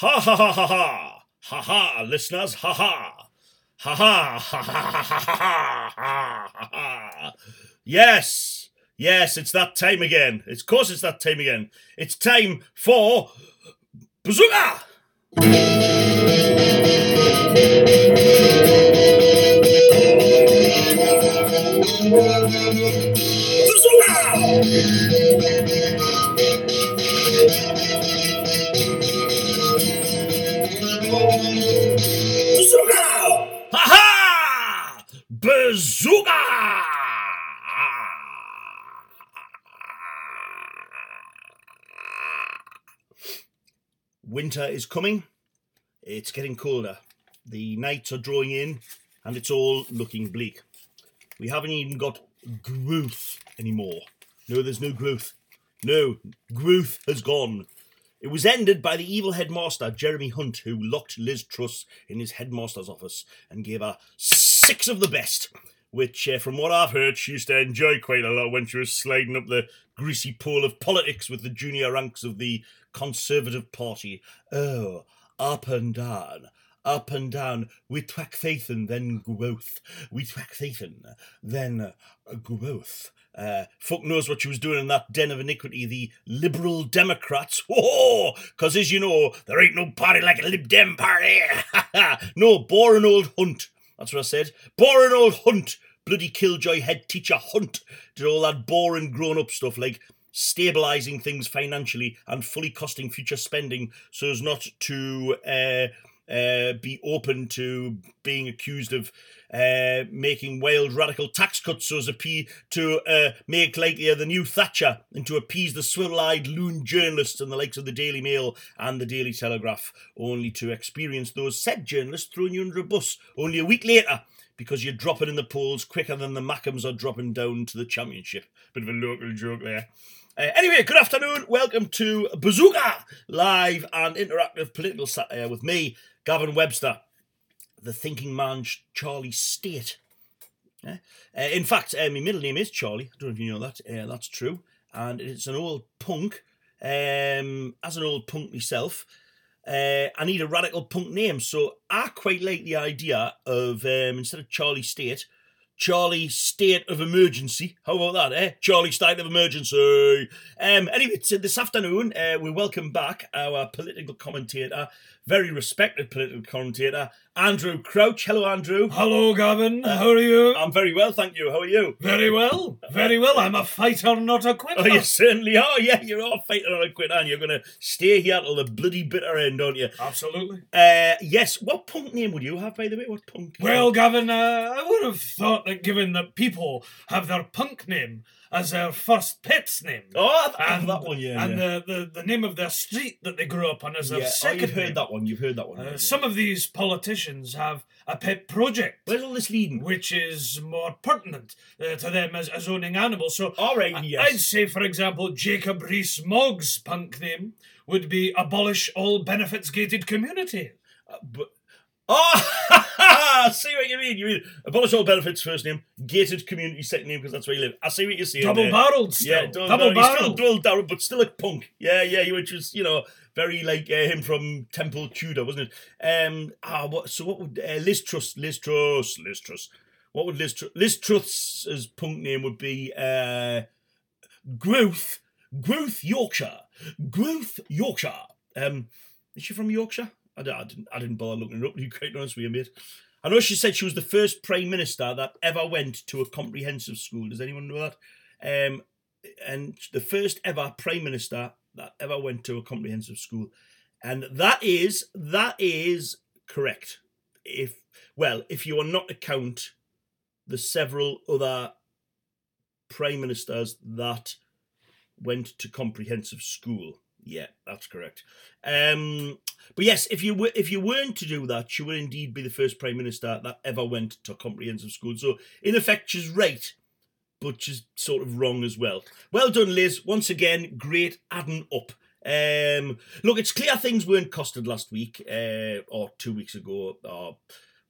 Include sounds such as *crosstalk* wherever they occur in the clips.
Ha ha ha ha ha! Ha ha, listeners, ha ha! Ha ha ha ha ha ha ha ha ha! Yes, yes, it's that time again. Of course, it's that time again. It's time for Bazooka! Bazooka! Bazooka! Ha! Bazooka! Winter is coming. It's getting colder. The nights are drawing in, and it's all looking bleak. We haven't even got growth anymore. No, there's no growth. No, growth has gone. It was ended by the evil headmaster, Jeremy Hunt, who locked Liz Truss in his headmaster's office and gave her six of the best, which, uh, from what I've heard, she used to enjoy quite a lot when she was sliding up the greasy pool of politics with the junior ranks of the Conservative Party. Oh, up and down. Up and down, we Thathan, then growth. We Thathan, then uh, growth. Uh, fuck knows what she was doing in that den of iniquity, the Liberal Democrats. *laughs* Because as you know, there ain't no party like a Lib Dem party. *laughs* no, boring old Hunt. That's what I said. Boring old Hunt. Bloody killjoy head teacher Hunt did all that boring grown up stuff like stabilizing things financially and fully costing future spending so as not to uh, uh, be open to being accused of uh, making wild radical tax cuts so as a p to uh, make likelier the new Thatcher and to appease the swivel-eyed loon journalists and the likes of the Daily Mail and the Daily Telegraph, only to experience those said journalists throwing you under a bus only a week later because you're dropping in the polls quicker than the Mackems are dropping down to the championship. Bit of a local joke there. Uh, anyway, good afternoon. Welcome to Bazooka, live and interactive political satire with me, Gavin Webster, the thinking man, Charlie State. Uh, in fact, uh, my middle name is Charlie. I don't know if you know that. Uh, that's true. And it's an old punk. Um, as an old punk myself, uh, I need a radical punk name. So I quite like the idea of um, instead of Charlie State, Charlie State of Emergency. How about that, eh? Charlie State of Emergency. Um, anyway, this afternoon, uh, we welcome back our political commentator, very respected political commentator, Andrew Crouch. Hello, Andrew. Hello, Gavin. How are you? I'm very well, thank you. How are you? Very well. Very well. I'm a fighter, not a quitter. Oh, you certainly are. Yeah, you're all fighting on a quit, and you're going to stay here till the bloody bitter end, aren't you? Absolutely. Uh, yes. What punk name would you have, by the way? What punk? Well, Gavin, uh, I would have thought that given that people have their punk name as their first pet's name. Oh, I have that one, yeah. and yeah. The, the, the name of their street that they grew up on as their yeah. Oh, second you've heard name. that one. You've heard that one. Uh, yeah. Some of these politicians have a pet project. Where's all this leading? Which is more pertinent uh, to them as, as owning animals. So, all right, I- yes. I'd say, for example, Jacob Rees-Mogg's punk name would be "Abolish All Benefits Gated Community." Uh, but oh, *laughs* see what you mean. You mean abolish all benefits first name, gated community second name because that's where you live. I see what you're saying. there. Double-barreled still. Yeah, double, Double still barreled. double but still a punk. Yeah, yeah. Which was you know very like uh, him from Tenpole Tudor, wasn't it? Um. Ah, what? So what would uh, Liz Truss? Liz Truss. Liz Truss. What would Liz Truss? Liz Truss's punk name would be uh, Growth. Growth Yorkshire. Growth Yorkshire. Um. Is she from Yorkshire? I, I didn't. I didn't bother looking her up. Be quite honest with you, mate. I know she said she was the first prime minister that ever went to a comprehensive school. Does anyone know that? Um, and the first ever prime minister that ever went to a comprehensive school, and that is that is correct. If well, if you are not to count the several other prime ministers that went to comprehensive school. Yeah, that's correct. Um, but yes, if you were if you weren't to do that, she would indeed be the first prime minister that ever went to comprehensive school. So in effect, she's right, but she's sort of wrong as well. Well done, Liz. Once again, great adding up. Um, look, it's clear things weren't costed last week, uh, or two weeks ago, or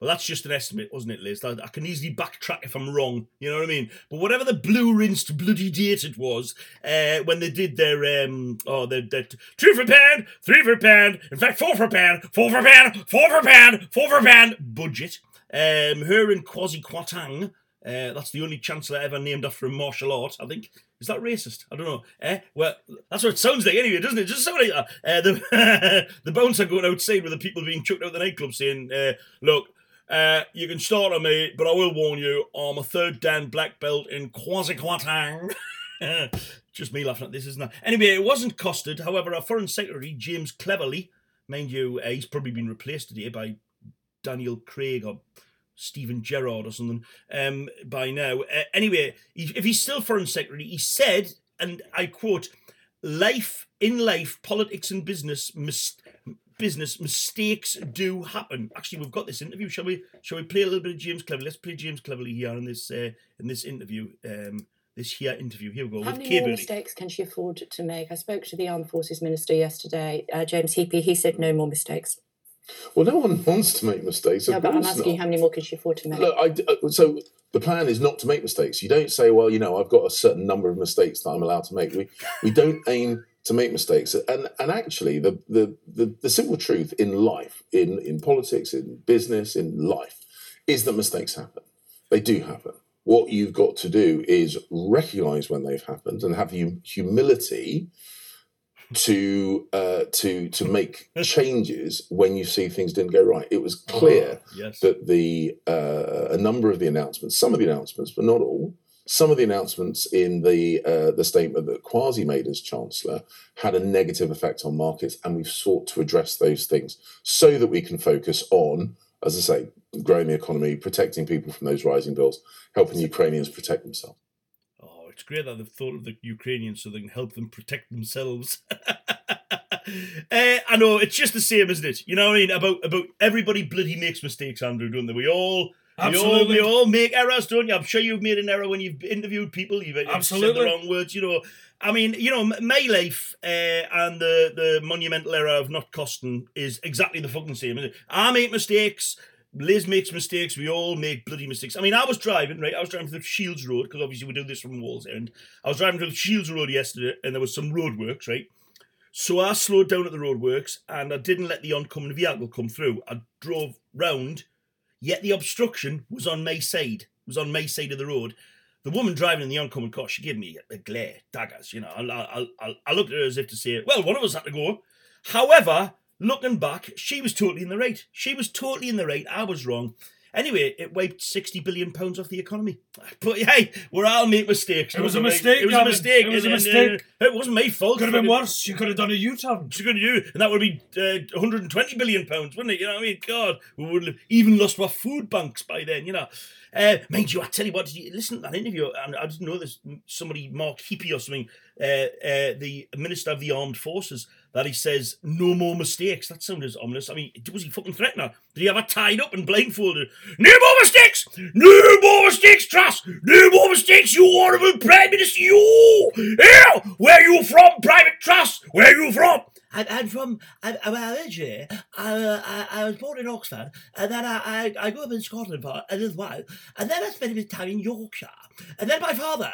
Well, that's just an estimate, wasn't it, Liz? I, I can easily backtrack if I'm wrong. You know what I mean? But whatever the blue rinsed bloody date it was, uh, when they did their um, oh, their, their two for pound, three for pound, in fact, four for pound, four for pound, four for pound, four for pound budget. Um, her and Kwasi Kwarteng. Uh, that's the only chancellor ever named after a martial art, I think. Is that racist? I don't know. Eh? Well, that's what it sounds like anyway, doesn't it? Just somebody like that. Uh, the, *laughs* the bouncer going outside with the people being chucked out of the nightclub saying, uh, look, uh, you can start on me, but I will warn you, I'm a third Dan black belt in Kwasi Kwarteng. *laughs* Just me laughing at this, isn't it? Anyway, it wasn't costed. However, our Foreign Secretary, James Cleverly, mind you, uh, he's probably been replaced today by Daniel Craig or Steven Gerrard or something um, by now. Uh, anyway, if he's still Foreign Secretary, he said, and I quote, life in life, politics and business, mis- business mistakes do happen. Actually, we've got this interview. Shall we? Shall we play a little bit of James Cleverly? Let's play James Cleverly here in this uh, in this interview. Um, this here interview. Here we go. How with many Kay more mistakes can she afford to make? I spoke to the Armed Forces Minister yesterday, uh, James Heappey. He said no more mistakes. Well, no one wants to make mistakes. Of No, but I'm asking not. how many more can she afford to make? Look, I d uh, so the plan is not to make mistakes. You don't say, well, you know, I've got a certain number of mistakes that I'm allowed to make. We we don't aim to make mistakes. And and actually, the the the, the simple truth in life, in in politics, in business, in life, is that mistakes happen. They do happen. What you've got to do is recognize when they've happened and have the humility to uh, to to make *laughs* changes when you see things didn't go right. It was clear Oh, yes. that the uh, a number of the announcements, some of the announcements, but not all, some of the announcements in the uh, the statement that Kwasi made as Chancellor had a negative effect on markets, and we've sought to address those things so that we can focus on, as I say, growing the economy, protecting people from those rising bills, helping Ukrainians protect themselves. Oh, it's great that they've thought of the Ukrainians so they can help them protect themselves. *laughs* Eh, I know it's just the same, isn't it? You know what I mean? About about everybody bloody makes mistakes, Andrew, don't they? We all. We all, we all make errors, don't you? I'm sure you've made an error when you've interviewed people. You've, you've said the wrong words. You know, I mean, you know, my life uh, and the the monumental error of not costing is exactly the fucking same. I make mistakes. Liz makes mistakes. We all make bloody mistakes. I mean, I was driving, right? I was driving through Shields Road because obviously we do this from Wallsend. I was driving through Shields Road yesterday and there was some roadworks, right? So I slowed down at the roadworks and I didn't let the oncoming vehicle come through. I drove round, yet the obstruction was on my side, was on my side of the road. The woman driving in the oncoming car, she gave me a glare, daggers, you know. I, I, I looked at her as if to say, well, one of us had to go. However, looking back, she was totally in the right. She was totally in the right. I was wrong. Anyway, it wiped sixty billion pounds off the economy. *laughs* But hey, we're all make mistakes. It was a mistake, It was a mistake. It was a and- and, mistake. it wasn't my fault. Could have been worse. You could have done a U-turn. Going to do, and that would be uh, 120 billion pounds, wouldn't it? You know what I mean? God, we would have even lost our food banks by then. You know, uh, mind you, I tell you what, did you listen to that interview? And I didn't know this. Somebody, Mark Heappey or something, uh, uh, the Minister of the Armed Forces, that he says no more mistakes. That sounded ominous. I mean, was he fucking threatening her? Did he have her tied up and blindfolded? No more mistakes! No more mistakes, Truss! No more mistakes, you honourable Prime Minister, you! Here! Where you from, Private Truss? Where you from? I'm, I'm from, I'm, I'm originally, I, I, I was born in Oxford, and then I, I, I grew up in Scotland for a little while, and then I spent a bit of time in Yorkshire, and then my father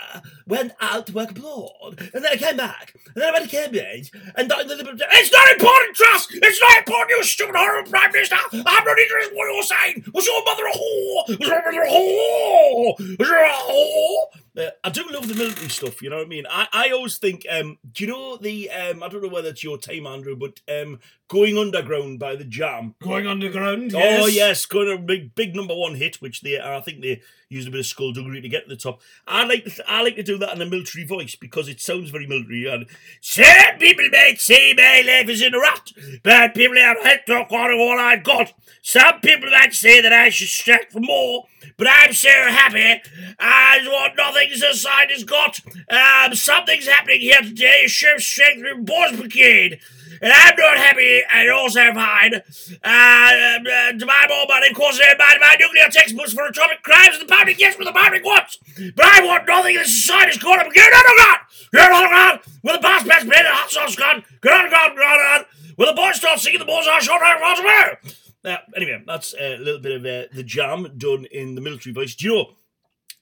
went out to work abroad, and then I came back, and then I went to Cambridge, and the. It's not important, Truss! It's not important, you stupid horrible Prime Minister! I'm not interested in what you're saying! Was your mother a whore? Was your mother a whore? Was your a whore? Uh, I do love the military stuff, you know what I mean? I, I always think, um, do you know the, um, I don't know whether it's your time, Andrew, but um, Going Underground by the Jam. Going underground. Oh yes, going a big big number one hit, which they I think they used a bit of skullduggery to get to the top. I like to, I like to do that in a military voice because it sounds very military. And some people might say my life is in a rut, but people have had to on all I've got. Some people might say that I should strive for more, but I'm so happy. I want nothing society's got. Um, something's happening here today. Show strength Boys Brigade. And I'm not happy and also fine. Uh, uh, to buy more money, they buy my nuclear textbooks for atomic crimes, and the public gets what the public wants. But I want nothing that society's caught up. Get underground! Get on the ground! With the past best the hot sauce gun. Get underground, get on the ground. When the boys start singing, the boys are short out of. Uh, anyway, that's a little bit of uh, the jam done in the military voice. Do you know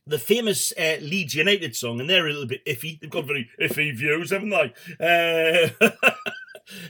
the famous uh, Leeds United song? And they're a little bit iffy. They've got very iffy views, haven't they? Uh, *laughs*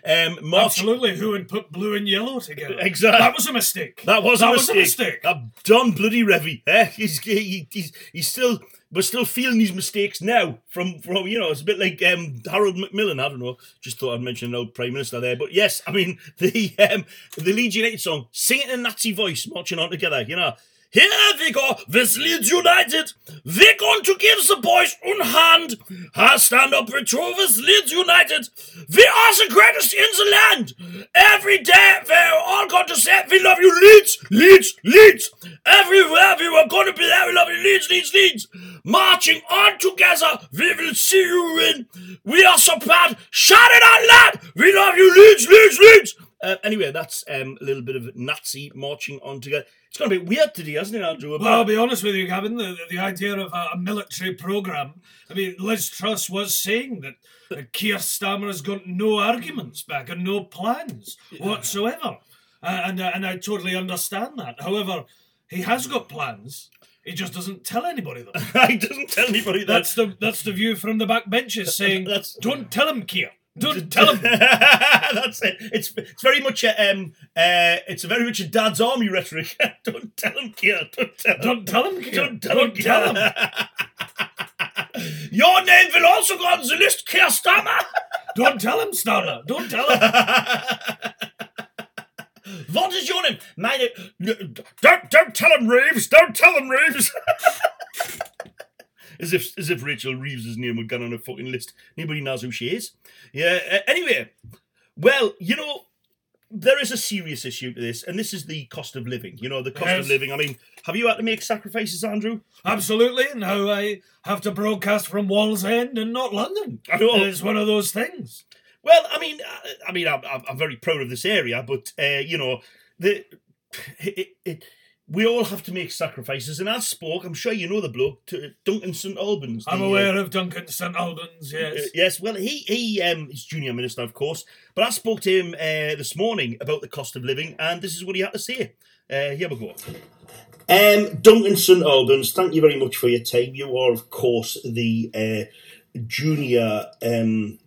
um, March. Absolutely. Who would put blue and yellow together? Exactly. That was a mistake. That was That a was a mistake. mistake. Uh, Don bloody Revie. Eh? He's, he, he's he's still we're still feeling these mistakes now. From from you know, it's a bit like um, Harold Macmillan. I don't know. Just thought I'd mention an old prime minister there. But yes, I mean *laughs* the um, the Leeds United song, sing it in a Nazi voice, marching on together. You know. Here we go, this Leeds United. We're going to give the boys one hand. I stand up for this Leeds United. We are the greatest in the land. Every day we're all going to say, we love you, Leeds, Leeds, Leeds. Everywhere we were going to be there, we love you, Leeds, Leeds, Leeds. Marching on together, we will see you win. We are so proud. Shout it out loud. We love you, Leeds, Leeds, Leeds. Uh, anyway, that's um, a little bit of Nazi marching on together. It's going to be weird today, hasn't it, Andrew? Well, I'll be honest with you, Gavin. The, the idea of a, a military program. I mean, Liz Truss was saying that uh, Keir Starmer has got no arguments back and no plans whatsoever, uh, and uh, and I totally understand that. However, he has got plans. He just doesn't tell anybody them. *laughs* he doesn't tell anybody that. That's the that's the view from the back benches saying, *laughs* That's- "Don't tell him, Keir. Don't tell him." *laughs* That's it. It's it's very much a um uh it's a very much a dad's army rhetoric. *laughs* don't tell him, Keir. Don't tell him. Don't tell him, Keir. Don't tell Don't him. tell *laughs* him. Your name will also go on the list, Keir Starmer. Don't tell him, Starmer. Don't tell him. what is your name? My name. Don't don't tell him, Reeves. Don't tell him, Reeves. As if as if Rachel Reeves's name would get on a fucking list. Nobody knows who she is. Yeah. Uh, anyway, well, you know. There is a serious issue to this, and this is the cost of living. You know, the cost of living. I mean, have you had to make sacrifices, Andrew? Absolutely. Now I have to broadcast from Wallsend and not London. I know. It's one of those things. Well, I mean, I, I mean, I'm, I'm very proud of this area, but uh, you know, the it, it, we all have to make sacrifices. And I spoke, I'm sure you know the bloke, to Duncan St Albans. I'm the, uh, aware of Duncan St Albans, uh, yes. yes, well, he he um, is junior minister, of course, but I spoke to him uh, this morning about the cost of living, and this is what he had to say. Uh, here we go. Um, Duncan St Albans, thank you very much for your time. You are, of course, the uh, junior. Um,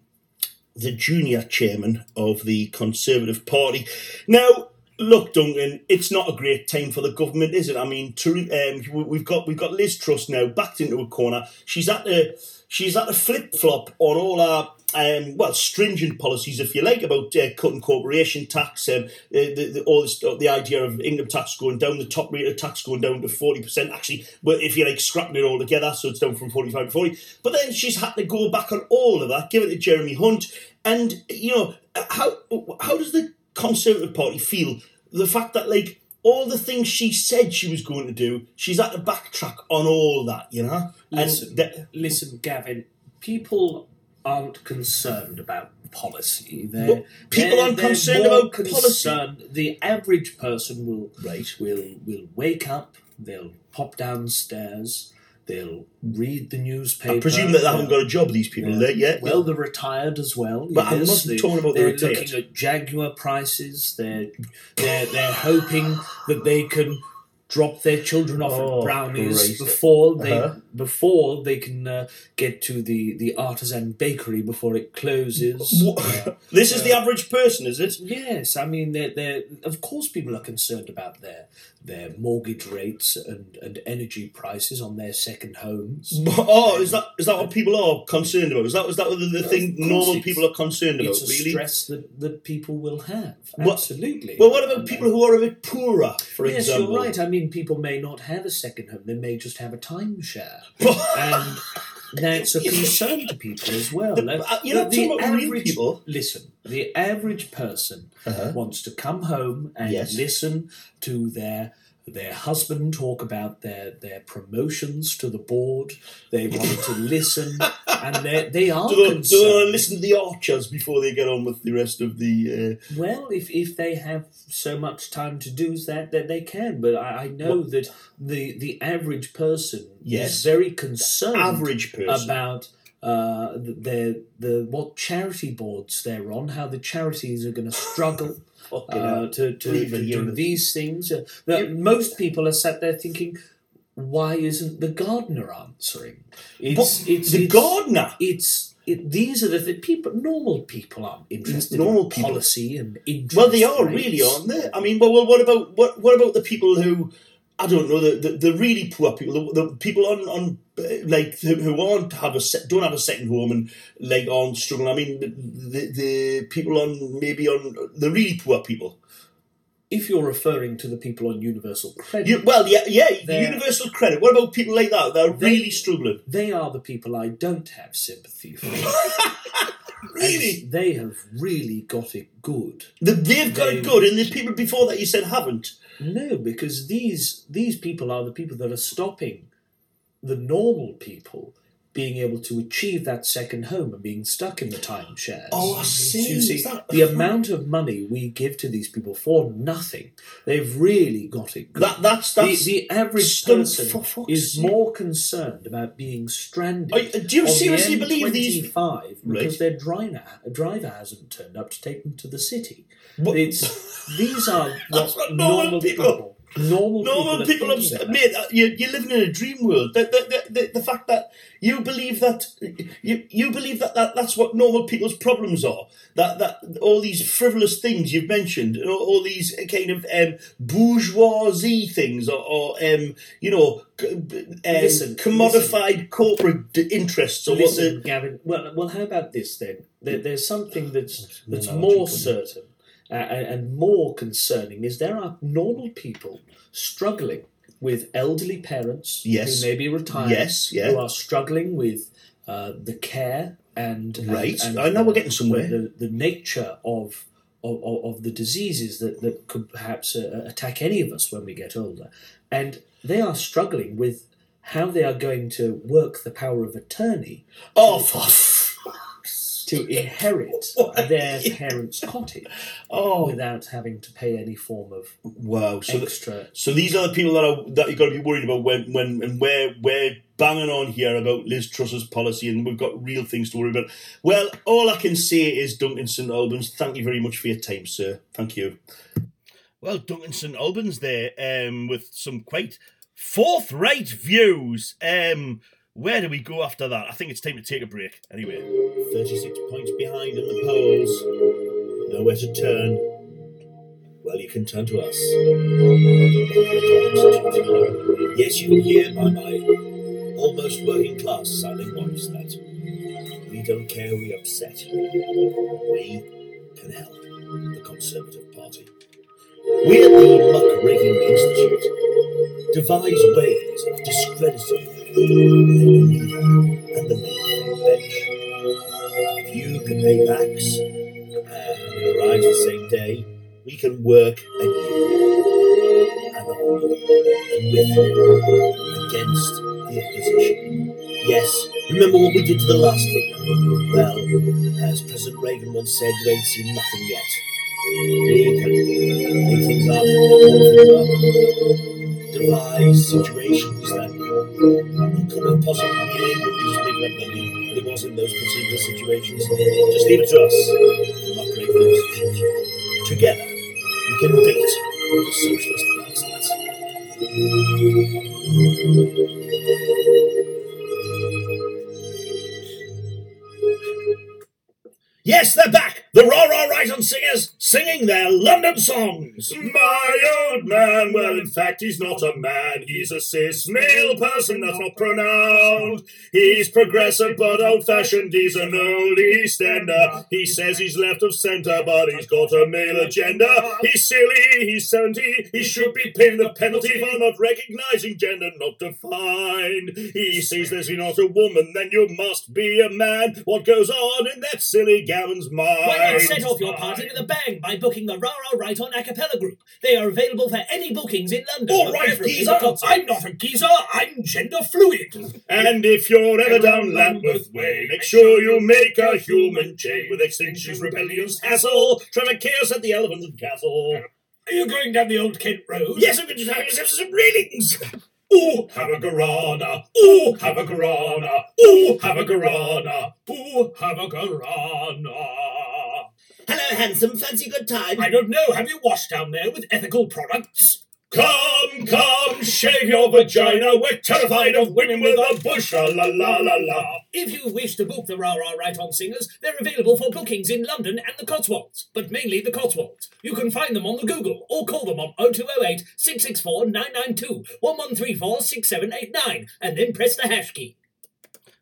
the junior chairman of the Conservative Party. Now, look, Duncan, it's not a great time for the government, is it? I mean, to, um, we- we've got we've got Liz Truss now backed into a corner. She's at the she's at a flip flop on all our. Um, well, stringent policies, if you like, about uh, cutting corporation tax, um, the, the, the, all this, the idea of income tax going down, the top rate of tax going down to forty percent. Actually, well, if you like, scrapping it all together, so it's down from forty-five to forty. But then she's had to go back on all of that, give it to Jeremy Hunt, and you know how how does the Conservative Party feel the fact that like all the things she said she was going to do, she's had to backtrack on all that, you know, Listen, and that, listen, Gavin. People aren't concerned about policy. They're, people they're- aren't they're concerned about policy. The average person will right. will will wake up. They'll pop downstairs. They'll read the newspaper. I presume that they haven't got a job. These people, Yeah. there yet? Well, they're retired as well. But I'm yes. not talking about the they're retired. looking at Jaguar prices. They're they're they're hoping that they can drop their children off Oh, at brownies great. before they Uh-huh. Before they can uh, get to the the artisan bakery before it closes. *laughs* This is the average person, is it? Yes, I mean, they're, they're, of course, people are concerned about their their mortgage rates and, and energy prices on their second homes. *laughs* Oh, is that is that what people are concerned about? Is that is that what the, the thing normal people are concerned about? It's a Really? stress that, that people will have. Absolutely. Well, what about And- people who are a bit poorer, for yes, example? you're right. I mean, people may not have a second home; they may just have a timeshare, and that's a concern to people as well. The- uh, you're not the real average- people. Listen, the average person Uh-huh. wants to come home and Yes. listen to their their husband talk about their their promotions to the board. They want to *laughs* listen, and they they are Do they, do they concerned. listen to the archers before they get on with the rest of the? Uh, Well, if, if they have so much time to do that, that they can. But I, I know that the the average person Yes. is very concerned average person. about uh, their the what charity boards they're on, how the charities are going to struggle Fucking uh, hell. to, to, to do these things. Uh, that most people are sat there thinking, why isn't the gardener answering? It's it's the it's, gardener. It's it, these are the, the people. Normal people aren't interested Normal in people. policy and interest. Well, they are rates. really, aren't they? I mean, well, well what about what? What about the people who? I don't know the, the, the really poor people, the, the people on, on like who, who aren't have a se- don't have a second home and like aren't struggling. I mean, the the people on maybe on the really poor people. If you're referring to the people on universal credit, You, well, yeah, yeah, universal credit. What about people like that? They're They- really struggling. they are the people I don't have sympathy for. *laughs* Really, And They have really got it good. the, they've got They- it good, and the people before that you said haven't. No, because these these people are the people that are stopping the normal people being able to achieve that second home and being stuck in the timeshares. Oh, I see. You see, that- the amount of money we give to these people for nothing, they've really got it good. That that's the, that's. the average person is sake. more concerned about being stranded. Are do you on the seriously believe these? M25 because Right. their driver, driver hasn't turned up to take them to the city. What- It's these are *laughs* what normal people- people, normal, Normal people, people, upset, mate. uh, You, you're living in a dream world. The, the, the, the, the fact that you believe that you, you believe that, that that's what normal people's problems are. That that all these frivolous things you've mentioned, all, all these kind of um, bourgeoisie things, or, or um, you know, um, Listen, commodified corporate d- interests, or about. what Listen, the Gavin. Well, well, how about this then? There, there's something *sighs* that's that's more certain uh, and, and more concerning is there are normal people struggling with elderly parents Yes. who may be retired, Yes, yeah. who are struggling with uh, the care and and- Right. and I know we're getting somewhere. The, the nature of of, of the diseases that, that could perhaps uh, attack any of us when we get older, and they are struggling with how they are going to work the power of attorney oh for to inherit *laughs* their parents' cottage oh without having to pay any form of wow. So the. So these are the people that are that you've got to be worried about when when and where we're banging on here about Liz Truss's policy, and we've got real things to worry about. Well, all I can say is Duncan St Albans, thank you very much for your time, sir. Thank you. Well, Duncan St Albans there, um, with some quite forthright views. Um, where do we go after that? I think it's time to take a break. Anyway, thirty-six points behind in the polls. Nowhere to turn. Well, you can turn to us. Yes, you can hear by my almost working class sounding voice that we don't care we upset. We can help the Conservative Party. We at the Muckraking Institute devise ways of discrediting the Labour leader and front bench. If you can pay backs and it arrives uh, the same day, we can work you and on and with you against the opposition. Yes, remember what we did to the last leader? Well, as President Reagan once said, you ain't seen nothing yet. We can make things up, things up, devise situations that you couldn't have possibly been just make it up but it was in those particular situations. Just leave it to us, the Muckraven Institute. Together, we can beat songs! My old man, well, in fact, he's not a man. He's a cis male person that's not pronounced. He's progressive but old fashioned. He's an old Eastender. He says he's left of centre, but he's got a male agenda. He's silly, he's 70. He should be paying the penalty for not recognising gender not defined. He says there's not a woman, then you must be a man. What goes on in that silly Gavin's mind? Why not set off your party with a bang by booking the Rara Right on a cappella group? They are available for any bookings in London. All but right, preferably geezer. I'm not a geezer, I'm gender fluid. And if you're ever down Lambeth Way, make sure you make a human chain with Extinction's Rebellion's hassle. Trevor Chaos at the Elephant and Castle. Are you going down the old Kent Road? Yes, I'm going to have yourself some railings. Ooh, have a guarana. Ooh, have a guarana. Ooh, have a guarana. Ooh, have a guarana. Hello, handsome. Fancy good time? I don't know. Have you washed down there with ethical products? Come, come, shave your vagina. We're terrified of women with a bush. La la la la la. If you wish to book the Rah Rah Right On singers, they're available for bookings in London and the Cotswolds, but mainly the Cotswolds. You can find them on the Google or call them on 0208 664 992 1134 6789 and then press the hash key.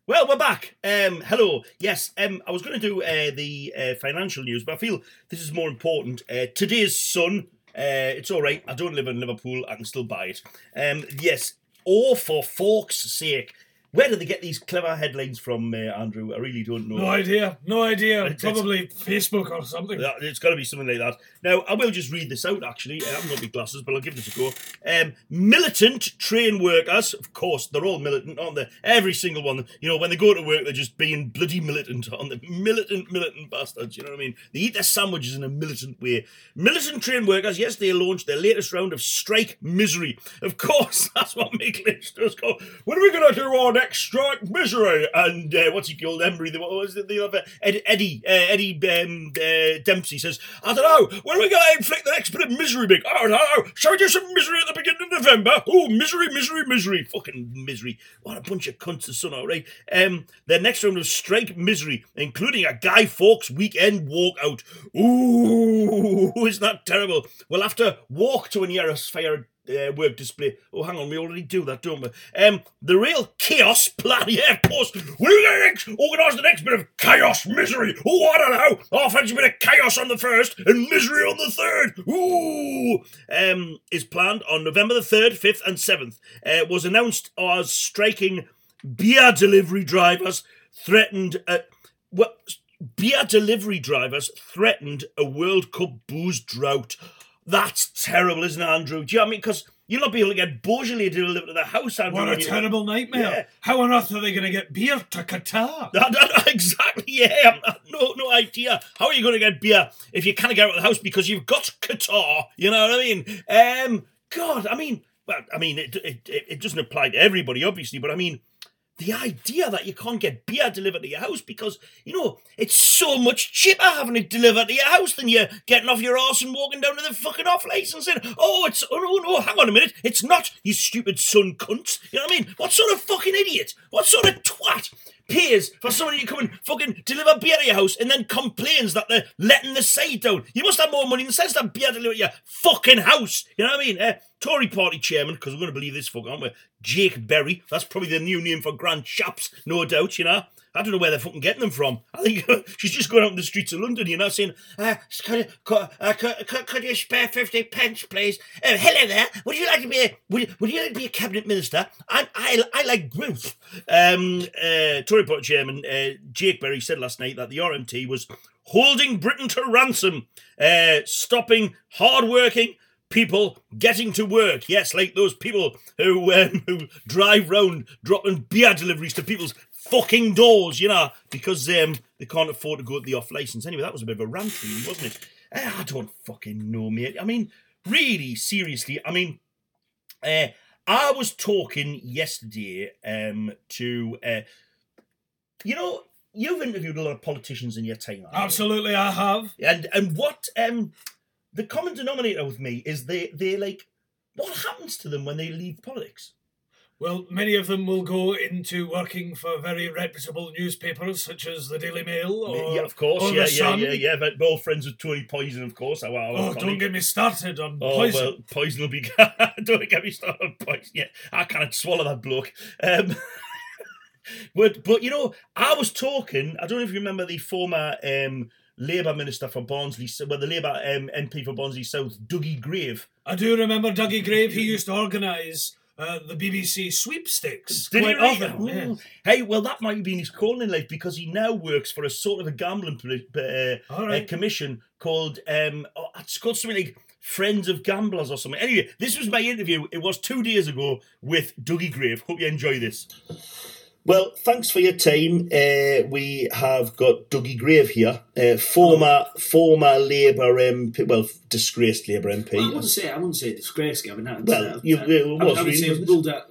Well, we're back. Um, hello. Yes, um, I was going to do uh, the uh, financial news, but I feel this is more important. Uh, today's Sun. Uh, it's all right. I don't live in Liverpool. I can still buy it. Um, yes. Oh, for fork's sake. Where do they get these clever headlines from, uh, Andrew? I really don't know. No idea. No idea. It's- Probably Facebook or something. Yeah, It's got to be something like that. Now, I will just read this out, actually. I haven't got my glasses, but I'll give this a go. Um, militant train workers, of course, they're all militant, aren't they? Every single one. You know, when they go to work, they're just being bloody militant, aren't they? Militant, militant bastards, you know what I mean? They eat their sandwiches in a militant way. Militant train workers, yes, they launched their latest round of strike misery. Of course, *laughs* that's what Mick Lynch does go, when are we going to do our next strike misery? And uh, what's he called? Embry, the, what was it, the other? Ed, Eddie, uh, Eddie um, uh, Dempsey says, I don't know, when are we going to inflict the next bit of misery, big? I don't know. Shall we do some misery at the beginning of November? Oh, misery, misery, misery. Fucking misery. What a bunch of cunts, the sun, all right. Um, their next round of strike misery, including a Guy Fawkes weekend walkout. Ooh, *laughs* isn't that terrible? We'll have to walk to an Yaris Fire uh, work display. Oh, hang on, we already do that, don't we? Um, the real chaos plan, yeah, of course. We're going to organise the next bit of chaos misery. Oh, I don't know. I'll fancy a bit of chaos on the first and misery on the third. Ooh, um, is planned on November the third, fifth, and seventh. Uh, was announced as striking beer delivery drivers threatened. Uh? Beer delivery drivers threatened a World Cup booze drought. That's terrible, isn't it, Andrew? Do you know what I mean? Because you'll not be able to get Beaujolais delivered to the house, Andrew. What a terrible nightmare. Yeah. How on earth are they going to get beer to Qatar? *laughs* That- that- exactly, yeah. No, no idea. How are you going to get beer if you can't get out of the house because you've got Qatar? You know what I mean? Um, God, I mean, well, I mean, it, it, it it doesn't apply to everybody, obviously, but I mean, the idea that you can't get beer delivered to your house because, you know, it's so much cheaper having it delivered to your house than you getting off your arse and walking down to the fucking off license and saying, oh, it's, oh, no, no, hang on a minute, it's not, you stupid son cunt. You know what I mean? What sort of fucking idiot? What sort of twat pays for somebody to come and fucking deliver beer to your house and then complains that they're letting the side down? You must have more money than sense to have beer delivered to your fucking house. You know what I mean? Uh, Tory party chairman, because we're going to believe this fuck, aren't we? Jake Berry. That's probably the new name for Grant Shapps, no doubt, you know. I don't know where they're fucking getting them from. I think *laughs* she's just going out in the streets of London, you know, saying, uh, could, could, uh, could, could, you spare 50 pence, please? Uh, hello there. Would you like to be a, would, you- would you like to be a cabinet minister? I, I, I like growth. Um, uh, Tory party chairman uh, Jake Berry said last night that the RMT was holding Britain to ransom, uh, stopping hard-working people getting to work. Yes, like those people who um, who drive round dropping beer deliveries to people's fucking doors, you know, because um, they can't afford to go to the off license. Anyway, that was a bit of a rant, really, wasn't it? Eh, I don't fucking know, mate. I mean, really, seriously, I mean, uh, I was talking yesterday um, to, uh, you know, you've interviewed a lot of politicians in your time. haven't you? Absolutely, I have. And and what um the common denominator with me is they they like what happens to them when they leave politics? Well, many of them will go into working for very reputable newspapers such as the Daily Mail or, yeah, of course, or yeah, the yeah, Sun. yeah, yeah. But we're all friends with Tony Poison, of course. Our, our Oh, *laughs* don't get me started on Oh poison. well, poison will be. don't get me started on poison. Yeah, I can't swallow that bloke. Um, *laughs* but but you know, I was talking. I don't know if you remember the former um, Labour minister for Barnsley, well, the Labour um, MP for Barnsley South, Dougie Grave. I do remember Dougie Grave. He used to organise uh, the BBC sweepstakes Did he really? often. yeah. Hey, well, that might have been his calling in life because he now works for a sort of a gambling uh, All uh, commission called um, oh, it's called something like Friends of Gamblers or something. Anyway, this was my interview. It was two days ago with Dougie Grave. Hope you enjoy this. Well, thanks for your time. Uh, we have got Dougie Grave here, uh, former former Labour MP, well, disgraced Labour MP. Well, I wouldn't say I wouldn't say disgrace, Gavin. That, Well, uh, you- uh, it I, was I would really, say ruled out,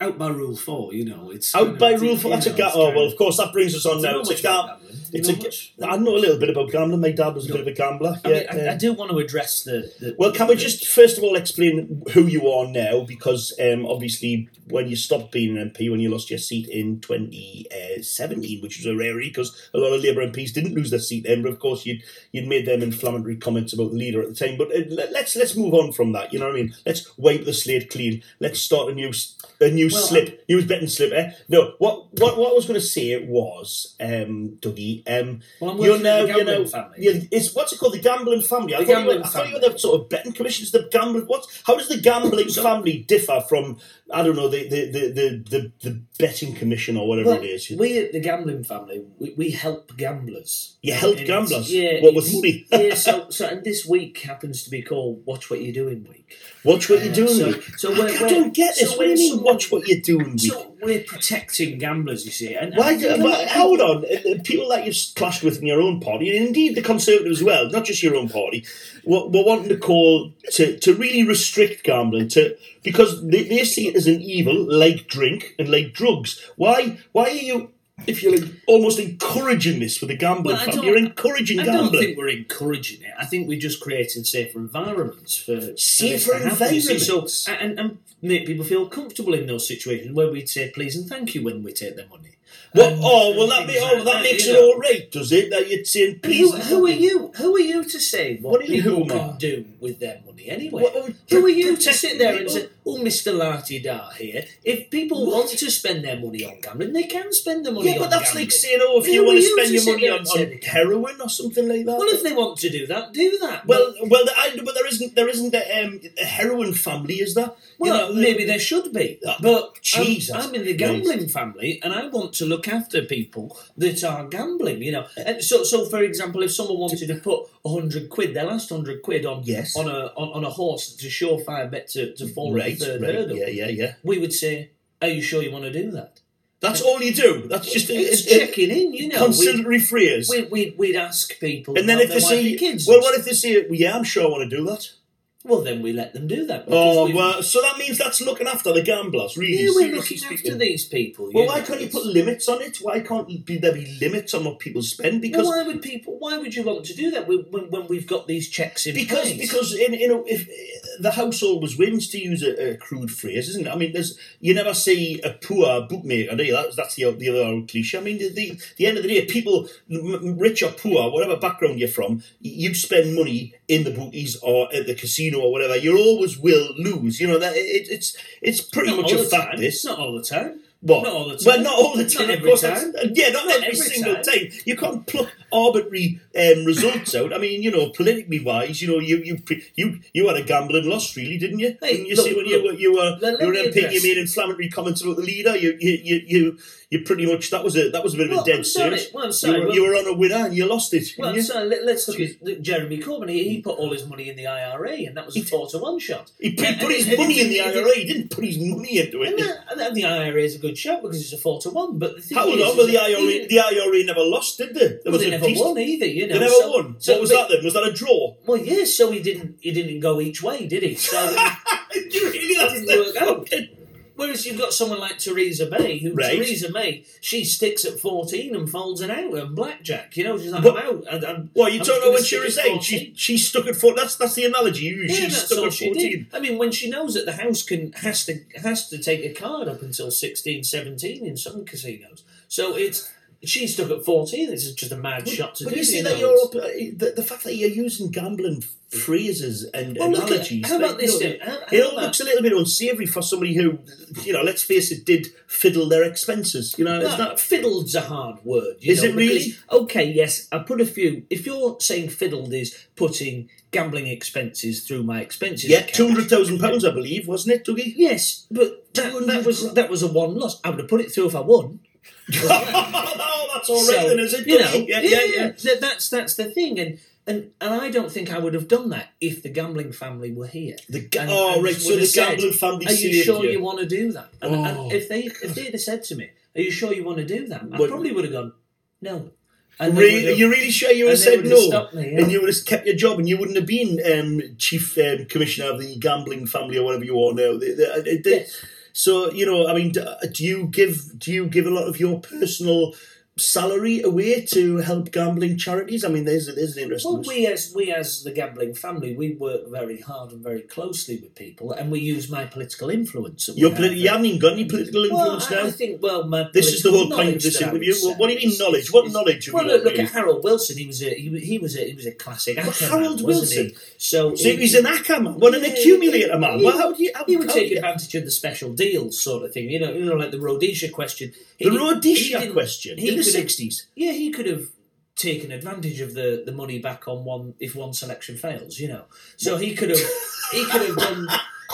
out by Rule Four. You know, it's Out by of- rule you that's a know, ga- Oh well, of- course that brings us on now. It's a ga- about gambling? Do you It's know a? I know a little bit about gambling. My dad was a No. bit of a gambler. I, Yeah, mean, I, I do want to address the. the Well, can we just first of all explain who you are now? Because um, obviously, when you stopped being an MP, when you lost your seat in 2017, which was a rarity because a lot of Labour MPs didn't lose their seat then, but of course you'd you'd made them inflammatory comments about the leader at the time. But uh, let- let's let's move on from that. You know what I mean? Let's wipe the slate clean. Let's start a new a new Well, slip, new betting slip. Eh? No, what what what I was going to say was, um, Dougie, um, Well, you're now you know yeah, it's what's it called the gambling family. I The thought, you gambling were, I thought you were the sort of betting commission. Is the gambling what? How does the gambling family differ from I don't know the the, the, the, the, the betting commission or whatever Well, it is? we at the gambling family, we, we help gamblers. You help gamblers? Yeah. What, with it's- money? yeah. So, *laughs* so, and this week happens to be called "Watch What You're Doing" week. Watch what you're Uh, doing. so- Week. so I, we're- I don't get this. so what do you mean? Watch what you're doing. So we're protecting gamblers, you see. And Why? and- but hold on. Uh, uh, People that you've clashed with in your own party, and indeed the Conservatives as well, not just your own party, were, were wanting to call to, to really restrict gambling to because they, they see it as an evil, like drink and like drugs. Why? Why are you? If you're like, almost encouraging this with the gambling Well, I you're encouraging gambling. I don't think we're encouraging it. I think we're just creating safer environments for Safer this to happen, you see. environments? So and, and make people feel comfortable in those situations where we'd say please and thank you when we take their money. And- oh, well, that, ma- oh, like that makes you it know. all right, does it? That you're saying, please. Who, who are you. you? Who are you to say what, What do you people mean, who am can do with their money anyway? What- what- who are you to sit there and say, "Oh, Mister Larty Dar here"? If people What? want to spend their money on gambling, they can spend their money Yeah, on but that's gambling. like saying, oh, if Who you want to spend to your money on, on heroin or something like that. well, if they want to do that, do that. Well, well, I, but there isn't there isn't a, um, a heroin family, is there? You Well, know, maybe there should be, Ah, but Jesus I'm, I'm in the gambling family, and I want to look after people that are gambling. You know, and so so for example, if someone wanted to put hundred quid, their last hundred quid on Yes. on a on, on a horse to surefire bet to, to fall right, the third right, hurdle, yeah, yeah, yeah. we would say, "Are you sure you want to do that?" That's all you do. That's just it's a, checking in. You know, conciliatory phrase. we, we, we'd ask people, and then if they say, kids. well, what if they say, well, yeah, I'm sure I want to do that. Well, then we let them do that. Oh, well, so that means that's looking after the gamblers, really. yeah, we're looking speaking. after these people. Well, you why can't you put limits on it? Why can't be, there be limits on what people spend? Because well, why would people? Why would you want to do that when, when, when we've got these checks in because place? because in in a, if the house always wins to use a, a crude phrase, isn't it? I mean, there's you never see a poor bookmaker, do you? That's that's the the other old cliche. I mean, the, the the end of the day, people rich or poor, whatever background you're from, you spend money in the bookies or at the casino or whatever. You always will lose. You know that it, it's it's pretty Not much a fact. time. This Not all the time. What? Not all the time. Well, not all the time. Not of course, time. Yeah, not, Not every, every single time. time. You can't pluck arbitrary um, results out. I mean, you know, politically wise, you know, you you you you had a gambling loss, really, didn't you? Hey, didn't you look, see when look, you were you were you were an MP, you made inflammatory comments about the leader. You you you you, you pretty much that was a that was a bit of a dead sorry. serious. Well, I'm You sorry. were, Well- you were on a winner and you lost it. Well, didn't you? so let, us look at Jeremy Corbyn. He, he put all his money in the IRA, and that was a four to one shot. He put, and- put his money in the IRA. He didn't put his money into And, it. that, and the IRA is a good shot because it's a four to one. But the thing How is, long? is Well, the that IRA even- the IRA never lost, did they? There well, was they a never decent- won either. You know, They never so, won. So, what was but- that then? Was that a draw? Well, yes. So he didn't. He didn't go each way, did he? So *laughs* um, you really that's didn't the work out. fucking- Whereas you've got someone like Theresa May, who Right. Theresa May, she sticks at fourteen and folds it out and blackjack. You know, she's like, But- I'm out. And, Well, you I'm don't know when she was eight. She she stuck at four. That's that's the analogy you. Yeah, she stuck at fourteen. I mean, when she knows that the house can has to has to take a card up until 16, 17 in some casinos, so it's she stuck at fourteen. This is just a mad shot to do. but do. you see that you're up, uh, the, the fact that you're using gambling phrases and Well, look at- analogies. how about this you know, then? How- it all looks a little bit unsavoury for somebody who, you know, let's face it, did fiddle their expenses. You know, No, it's not. fiddled's a hard word. You Is know, it really? because- okay, yes. I put a few. If you're saying fiddled is putting gambling expenses through my expenses. Yeah, two hundred thousand pounds, I believe, wasn't it, Dougie? Yes, but that, that was that was a one loss. I would have put it through if I won. Oh, *laughs* that's all right So, then, is it? You know, *laughs* yeah, yeah, yeah. That, that's that's the thing, and and and I don't think I would have done that if the gambling family were here. The ga- And- oh, and right. So the said, gambling family Are you sure you. you want to do that? And, Oh. and if they if they'd have said to me, Are you sure you want to do that? I What- probably would have gone, no. And Really, you're really sure you would have said no, me, yeah. and you would have kept your job, and you wouldn't have been um, chief um, commissioner of the gambling family or whatever you are now. They- they- they- Yes. So you know, I mean, d- uh, do you give do you give a lot of your personal salary away to help gambling charities? I mean, there's there's an interesting. Well, we as we as the gambling family, we work very hard and very closely with people, and we use my political influence. Your have. politi- you haven't got any political influence well, I, now. I think well, my This is the whole point of this knowledge that I interview. say what do you mean knowledge? What knowledge have Well, you look, look at? Harold Wilson. He was a he, was- he was a he was a classic Well, actor, Harold Wilson. he? So, So he- he's an acca man, well, an Yeah, accumulator man. he- Well, how do you? How, he would take advantage of the special deals sort of thing, you know, you know, like the Rhodesia question. The he Rhodesia question he in the could have- sixties. Yeah, he could have taken advantage of the, the money back on one if one selection fails, you know. So he could have he could have *laughs* done.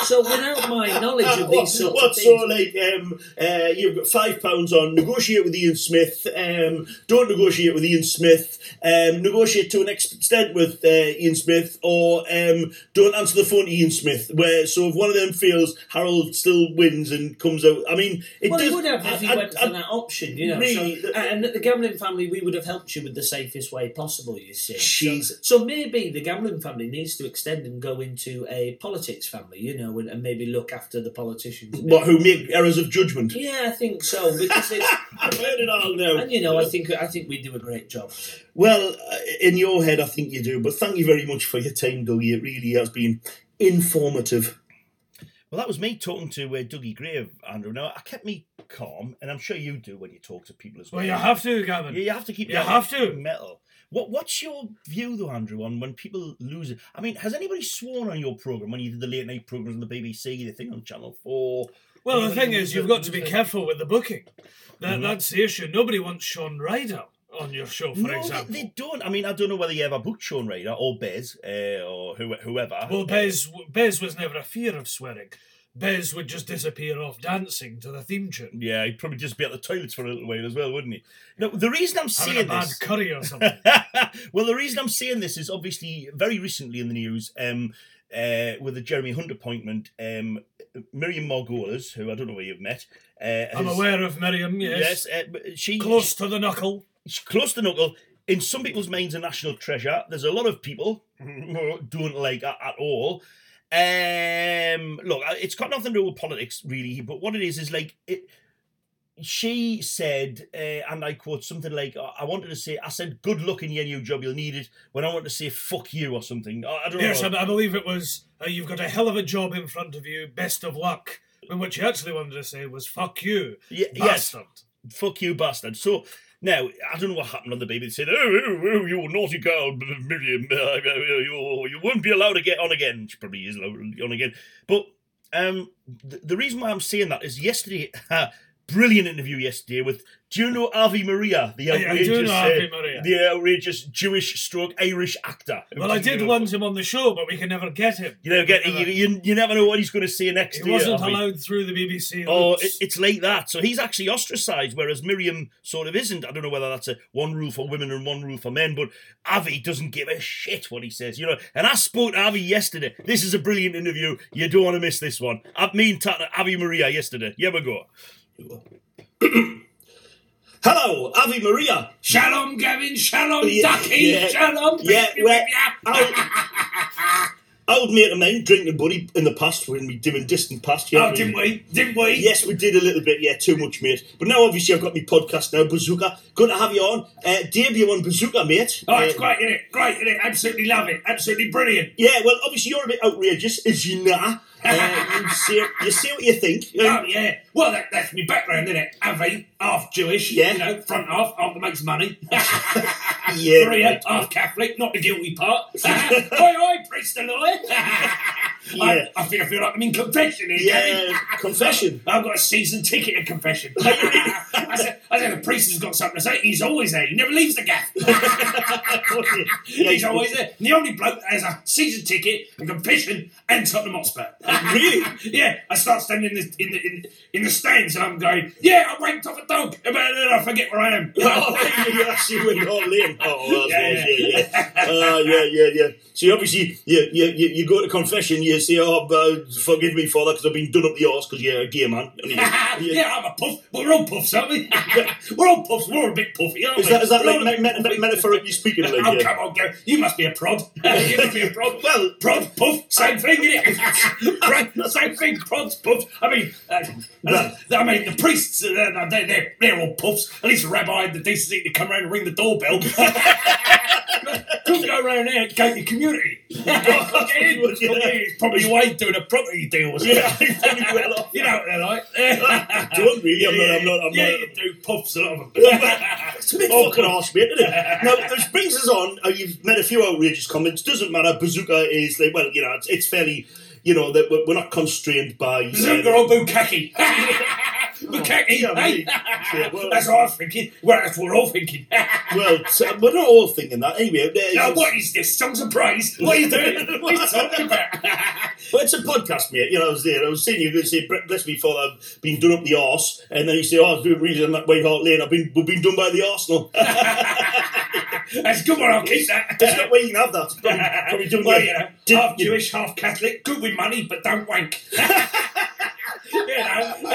So without my knowledge of what, these *laughs* sorts what of so things, like um, uh, you've got five pounds on negotiate with Ian Smith um, don't negotiate with Ian Smith um, negotiate to an extent with uh, Ian Smith or um, don't answer the phone to Ian Smith where so if one of them fails Harold still wins and comes out I mean it well, does he would have if he I- went I- for that option, you know. really, so, and the gambling family, we would have helped you with the safest way possible. You see, Jesus. So, so maybe the gambling family needs to extend and go into a politics family, you know, and, and maybe look after the politicians. a bit. what who make errors of judgment Yeah, I think so because it's *laughs* I've heard it all now and you know I think I think we do a great job. Well, uh, in your head, I think you do. But thank you very much for your time, Dougie. It really has been informative. Well, that was me talking to uh, Dougie Grave, Andrew. Now, I kept me calm, and I'm sure you do when you talk to people as well. Well, you have to, Gavin. Yeah, you have to keep. You your have to. metal. What What's your view, though, Andrew, on when people lose it? I mean, has anybody sworn on your program when you did the late night programs on the BBC, the thing on Channel Four? Well, the thing is, you've got to be careful with the booking. That, Mhm. That's the issue. Nobody wants Shaun Ryder on your show, for no, they- example. They, don't. I mean, I don't know whether you ever booked Shaun Ryder or Bez uh, or who, whoever. Well, Bez, Bez was never a fear of swearing. Bez would just disappear off dancing to the theme tune. Yeah, he'd probably just be at the toilets for a little while as well, wouldn't he? No, the reason I'm Having a bad this. curry or *laughs* something. well, the reason I'm saying this is obviously very recently in the news um, uh, with the Jeremy Hunt appointment. Um, Miriam Margolyes, who I don't know where you've met. Uh, I'm aware of Miriam, yes. Yes, uh, she Close to the knuckle. she's close to the knuckle. In some people's minds, a national treasure. There's a lot of people *laughs* who don't like her at all. Um, look, it's got nothing to do with politics, really. But what it is is like it. She said, uh, and I quote something like, "I wanted to say, I said, good luck in your new job, you'll need it." When I wanted to say, "Fuck you" or something, I I don't Yes, know. I, I believe it was, uh, you've got a hell of a job in front of you, best of luck. When what she actually wanted to say was, fuck you, Ye- yes, bastard. fuck you, bastard. So now I don't know what happened on the baby. They said, "Oh, oh, oh, you naughty girl, Miriam, uh, uh, you, you won't be allowed to get on again." She probably is allowed on again. But um, the, the reason why I'm saying that is yesterday, *laughs* brilliant interview yesterday with. Do you know Avi Maria, the I- I do outrageous, uh, the outrageous Jewish stroke Irish actor? Well, I did want him on the show, but we can never get him. You know, get you, you, you never know what he's going to say next. He wasn't Avi? allowed through the BBC. Oh, it, it's like that. So he's actually ostracised, whereas Miriam sort of isn't. I don't know whether that's a one rule for women and one rule for men, but Avi doesn't give a shit what he says, you know. And I spoke to Avi yesterday. This is a brilliant interview. You don't want to miss this one. I me and Ta- Avi Maria yesterday. Here we go. *coughs* Hello, Avi Maria. Shalom, Gavin. Shalom, Yeah, Ducky. yeah. Shalom. Yeah, well. Old mate of mine, drinking buddy in the past when we doing distant past. yeah, Oh, didn't we? Didn't we? Yes, we did a little bit, yeah, too much, mate. But now, obviously, I've got my podcast now, Bazooka. Good to have you on. Uh, debut on Bazooka, mate. Oh, it's Uh, great, isn't it? Great, isn't it? Absolutely love it. Absolutely brilliant. Yeah, well, obviously, you're a bit outrageous, as you know. Uh, *laughs* you, say, you say what you think. Oh, yeah. Well, that, that's my background, isn't it? Avi, half Jewish. Yeah. You know, front half, half that makes money. *laughs* *laughs* Yeah, right. half Catholic, not the guilty part. oi, oi, priest and lawyer. Yeah. I, I think I feel like I'm in confession here. Yeah, *laughs* confession. I've got a season ticket to confession. *laughs* I said, I said, the priest has got something to say. He's always there. He never leaves the gaff. *laughs* He's always there. And the only bloke that has a season ticket, a confession, and Tottenham Hotspur. Really? yeah. I start standing in the in the in, in the stands, and I'm going, yeah, I wanked off a dog, but then I forget where I am. Oh, you actually went all in. Oh, well, Yeah, yeah, yeah, yeah. Uh, yeah, yeah, yeah. So you obviously, you, you, you, you go to confession, you say, "Oh, uh, forgive me for that because I've been done up the arse because you're a gay man." You- *laughs* yeah, I'm a puff, but we're all puffs, aren't we? *laughs* we're all puffs. We're all a bit puffy, aren't Is we? that, is that We're like me- me- me- metaphorically speaking? Like, Oh, yeah. come on, Gary. You must be a prod. *laughs* you must be a prod. Well, prod, puff, same thing, innit? right, same thing, prods, puffs. I mean, uh, I mean, the priests, uh, they, they're, they're all puffs. At least the rabbi had the decency to come around and ring the doorbell. Couldn't go around there and gate your community. Get in. He's probably away doing a property deal or something. Yeah, he's probably *laughs* well off. *laughs* You know what they're like. don't really. I'm not. I'm not. I'm yeah, not. you do puffs a lot of them. *laughs* It's a bit Oh, fucking harsh, mate, isn't it? Now, this brings us on. Uh, you've made a few outrageous comments. Doesn't matter. Bazooka is like, well, you know, it's, it's fairly, you know, that we're, we're not constrained by. Bazooka uh, Bazooka or Bukaki? Bukaki, Yeah, hey? mate. Yeah, well- That's what I was thinking. Well, that's what we're all thinking. *laughs* well, so we're not all thinking that. Anyway, now, what is this? Songs of praise? What are you doing? *laughs* what are you talking about? *laughs* But it's a podcast, mate. You know, I was there. I was saying you're going to say, "Bre- "Bless me, Father, I've been done up the arse," and then you say, "Oh, I was doing reason I'm at White Hart Lane. I've been, we've been done by the Arsenal." that's a good one. I'll keep that. That's not where you can have that. Probably, probably doing well, your- you know, did- half Jewish, half Catholic, good with money, but don't wank.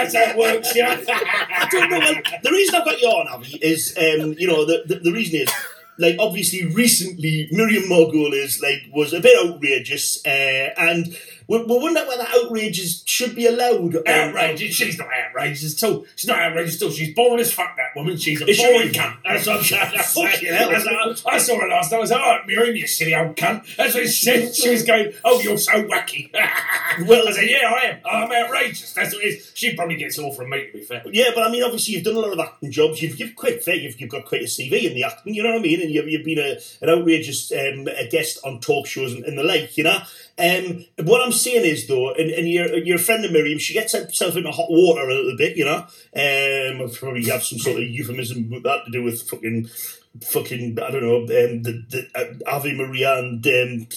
That's how it works, yeah. *laughs* I don't know. The reason I've got you on, Avi, is um, you know the, the the reason is like obviously recently Miriam Margolyes like was a bit outrageous, uh, and we're, we're wondering whether outrages should be allowed. on- Outrageous. She's not outrageous at all. She's not outrageous at all. She's boring as fuck, that woman. She's a Is boring cunt. That's what I'm *laughs* saying. That's Fucking hell. I saw her last night. I was like, all right, Miriam, you silly old cunt. That's what she said. She was going, oh, you're so wacky. *laughs* well, I said, yeah, I am. I'm outrageous. That's what it is. She probably gets it all from me, to be fair. Yeah, but I mean, obviously, you've done a lot of acting jobs. You've, you've quite fair. You've, you've got quite a CV in the acting. You know what I mean? And you've, you've been a, an outrageous um, a guest on talk shows and, and the like. You know. Um, what I'm saying is though, and, and you're, you're friend of Miriam. She gets herself into hot water a little bit. You know. Um, probably have some sort of euphemism with that to do with fucking. Fucking, I don't know, um, the, the uh, Ave Maria and um,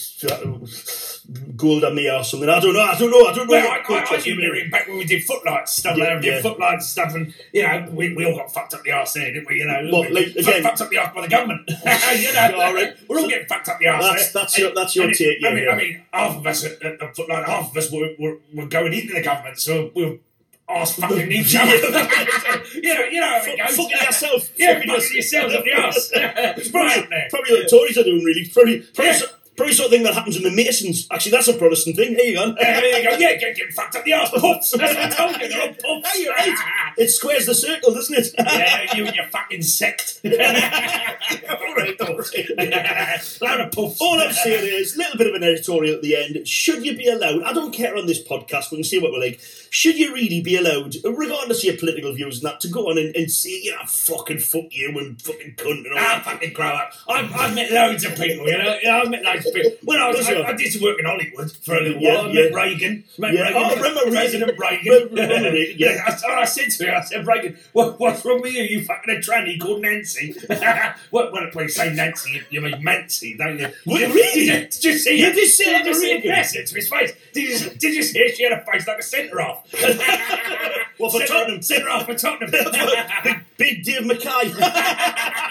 Golda Meir or something. I don't know. I don't know. I don't know. Well, I, I, I you Miriam back when we did footlights stuff. Yeah, yeah. footlights stuff, and you know, we, we all got fucked up the arse there, didn't we? You know, What, like, again- fucked up the arse by the government. *laughs* you know, *laughs* All right. we're all getting fucked up the arse. That's- that's your- that's your take, yeah, I mean, yeah. I mean, half of us at, at the footlight, half of us were, were, were going into the government, so we were arse fucking each other. you know, you know how it goes. Fucking yourself. Yeah, Fucking fucking yourselves up the arse. *laughs* it's brilliant there. Probably what the Tories are doing, really. Probably, probably, Yeah. so, probably sort of thing that happens in the Masons. Actually, that's a Protestant thing. Here you go. Yeah, there you go. Yeah, get, get fucked up the arse. Puffs. *laughs* That's what I told you. They're all puffs. Hey, right. *laughs* It squares the circle, doesn't it? yeah, you and your fucking sect. all right, all right. Loud of puffs. All I'm saying is, a little bit of an editorial at the end. Should you be allowed? I don't care on this podcast. We can see what we're like. Should you really be allowed, regardless of your political views and that, to go on and, and say, you know, fucking fuck you and fucking cunt and all Ah, that? fucking grow up. I've, I've met loads of people, you know. Yeah, I've met loads of people. When I was, I, I did some work in Hollywood for a little Yeah, while. I yeah. met Reagan. Met Yeah. Reagan. Oh, remember President *laughs* Reagan. Remember- remember Reagan, yeah. *laughs* I, I said to him, I said, Reagan, what, what's wrong with you? You fucking a tranny called Nancy. *laughs* what, when I say Nancy, you, you mean Mancy, don't you? What, Did, really? Did, you- did you see You it? did say that Did you see it? It's to his face. Did you, did you see she had a face like a centre off? *laughs* What, for Centre- Tottenham? Centre off for Tottenham. *laughs* big, big Dave Mackay. *laughs*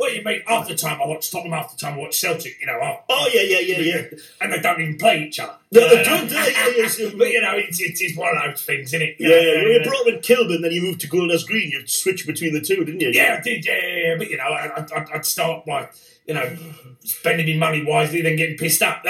Well, you mean half the time I watch Tottenham, half the time I watch Celtic, you know. I- oh, yeah, yeah, yeah, yeah. And they don't even play each other. No, they don't, do they? Yeah, yeah, But, you know, it's, it's, it's one of those things, isn't it? Yeah, yeah, you brought in Kilburn, then you moved to Golders Green. You switched between the two, didn't you? Yeah, I did, yeah, yeah, yeah. But, you know, I, I, I'd- I'd start by, you know, spending my money wisely, then getting pissed up.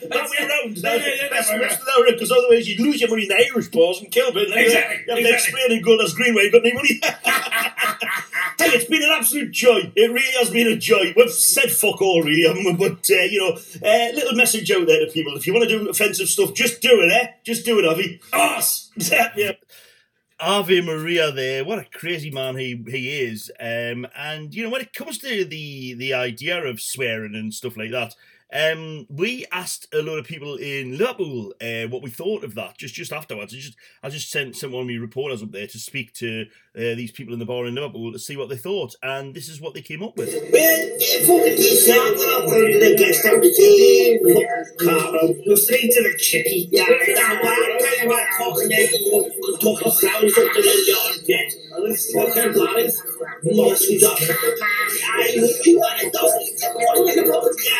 That- that's- That way around. Yeah, yeah, yeah, That's that way that's the way because otherwise you'd lose your money in the Irish bars and kill and then Exactly, You have to exactly. explain in Golders Green where you've got any money. *laughs* Tell you, it's been an absolute joy. It really has been a joy. We've said fuck all, really, haven't we? But, uh, you know, uh, little message out there to people. If you want to do offensive stuff, just do it, eh? Just do it, Avi. Arse! *laughs* yeah. Avi Maria there. What a crazy man he he is. Um, and you know when it comes to the the idea of swearing and stuff like that, um, we asked a lot of people in Liverpool uh, what we thought of that. Just just afterwards, I just I just sent sent one of my reporters up there to speak to uh, these people in the bar in Liverpool to see what they thought, and this is what they came up with. I'm.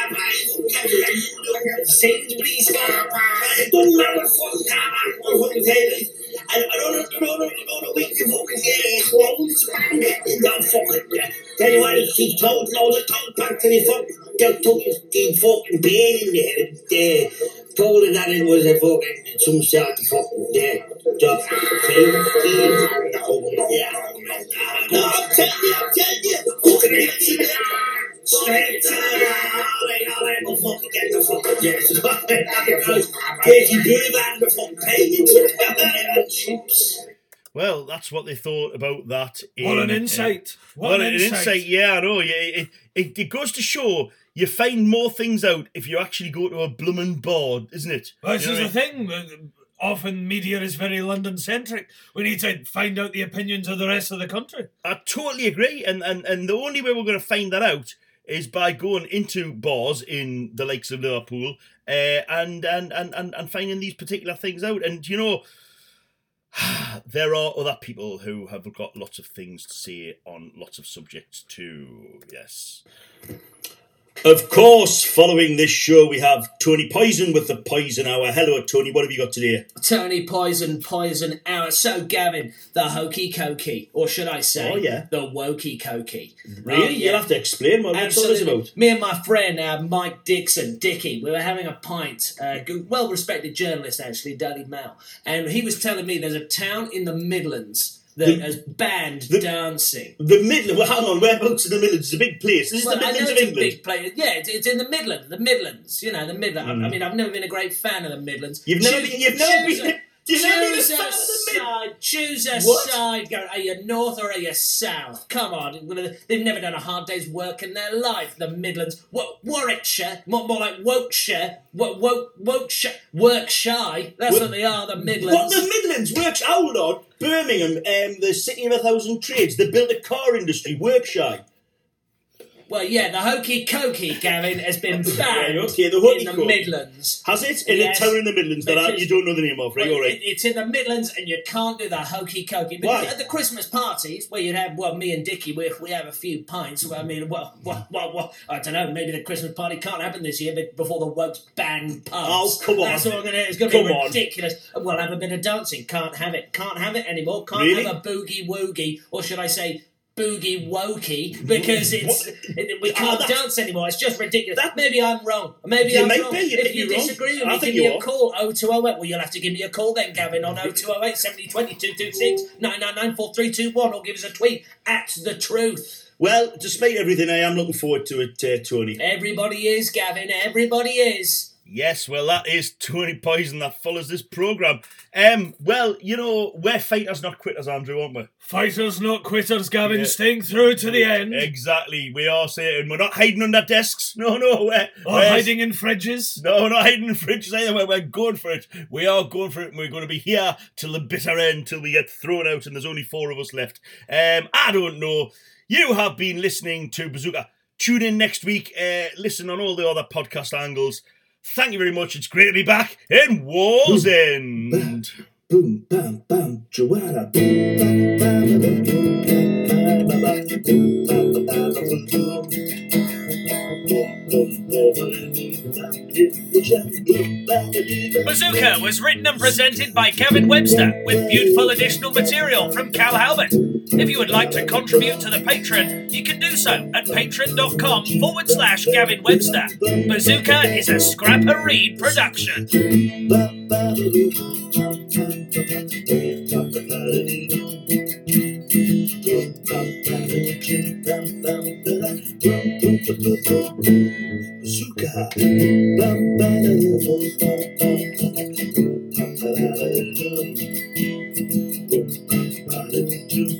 I'm. I'm. Sainsbury's. Matter what fucking week you fucking get uh, clothes back. Don't fucking, tell you what, clothes back fucking, in told that it was a fucking, some sort of fucking, job. No, I'm telling you, telling you, fucking fucking the *laughs* fucking *laughs* yes. Fucking. Well, that's what they thought about that. What in, an insight. What What an an insight. insight. Yeah, I know. Yeah, it, it, it goes to show you find more things out if you actually go to a bloomin' board, isn't it? Well, this You know is the I mean? thing. Often media is very London centric. We need to find out the opinions of the rest of the country. I totally agree, and, and and the only way we're going to find that out is by going into bars in the likes of Liverpool uh, and, and and and and finding these particular things out. And you know, *sighs* there are other people who have got lots of things to say on lots of subjects too. Yes. Of course, following this show, we have Tony Poison with the Poison Hour. Hello, Tony. What have you got today? Tony Poison, Poison Hour. So, Gavin, the hokey cokey, or should I say, Oh, yeah. the wokey cokey. Really? Oh, yeah. You'll have to explain what what's all this about. Me and my friend, uh, Mike Dixon, Dicky, we were having a pint. Uh, well-respected journalist, actually, Daily Mail, and he was telling me there's a town in the Midlands The- has banned the- dancing. The Midlands. Well, hang on. Whereabouts in the Midlands? It's a big place. This is Well, the I know Midlands of England. big place. Yeah, it's, it's in the Midlands. The Midlands, you know, the Midlands. I, I mean, I've never been a great fan of the Midlands. Mm. You've never Choose- been. You've never choose been. You've never been a Choose fan a of the Midlands. side. Choose a What? side. Go. Are you north or are you south? Come on. They've never done a hard day's work in their life. The Midlands. Wa- Warwickshire. More, more like Wokeshire. Wo- Woke, Wokeshire. Workshire. That's What- what they are. The Midlands. What the Midlands works? Hold on. Birmingham, um, the city of a thousand trades. They built a car industry. Workshire. Well, yeah, the hokey cokey, Gavin, has been *laughs* banned okay, the in the. Midlands. Has it in Yes. a town in the Midlands that I, Because- you don't know the name of? Right. Well, all right. it- it's in the Midlands, and you can't do the hokey cokey. But Why? at the Christmas parties, where you'd have, well, me and Dickie, we, we have a few pints. Well, I mean, well, well, well, well, I don't know. Maybe the Christmas party can't happen this year but before the Wokes ban pubs. Oh, come on. That's all I'm gonna. It's gonna be on. ridiculous. We'll have a bit of dancing. Can't have it. Can't have it anymore. Can't Really? have a boogie woogie, or should I say? Boogie wokey because it's it, we Ah, can't that's- dance anymore. It's just ridiculous. That- Maybe I'm wrong. Maybe I'm might wrong. if you be wrong. disagree with I me, think give me you a are. call. 0208. Well, you'll have to give me a call then, Gavin, on 0208 70 20 226 999 4321 or give us a tweet at the truth. Well, despite everything, I am looking forward to it, uh, Tony. Everybody is, Gavin. Everybody is. Yes, well, that is Tony Poison that follows this program. Um, well, you know, we're fighters, not quitters, Andrew, aren't we? Fighters, not quitters, Gavin. Yeah. Staying through to the end. Exactly. We are saying we're not hiding under desks. *laughs* No, no, we're, Or we're- hiding in fridges. No, we're not hiding in fridges either. We're, we're going for it. We are going for it, and we're going to be here till the bitter end, till we get thrown out, and there's only four of us left. Um, I don't know. You have been listening to Bazooka. Tune in next week. Uh, listen on all the other podcast angles. Thank you very much. It's great to be back in Wallsend. Boom, bam, bam, Joanna. Boom, bam, bam, bam, bam, bam, bam, bam, bam, Bazooka was written and presented by Gavin Webster with beautiful additional material from Cal Halbert. If you would like to contribute to the Patreon, you can do so at patreon.com forward slash Gavin Webster. Bazooka is a Scrapper Reed production. Thank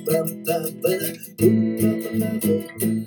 bam, bam, bam, bam,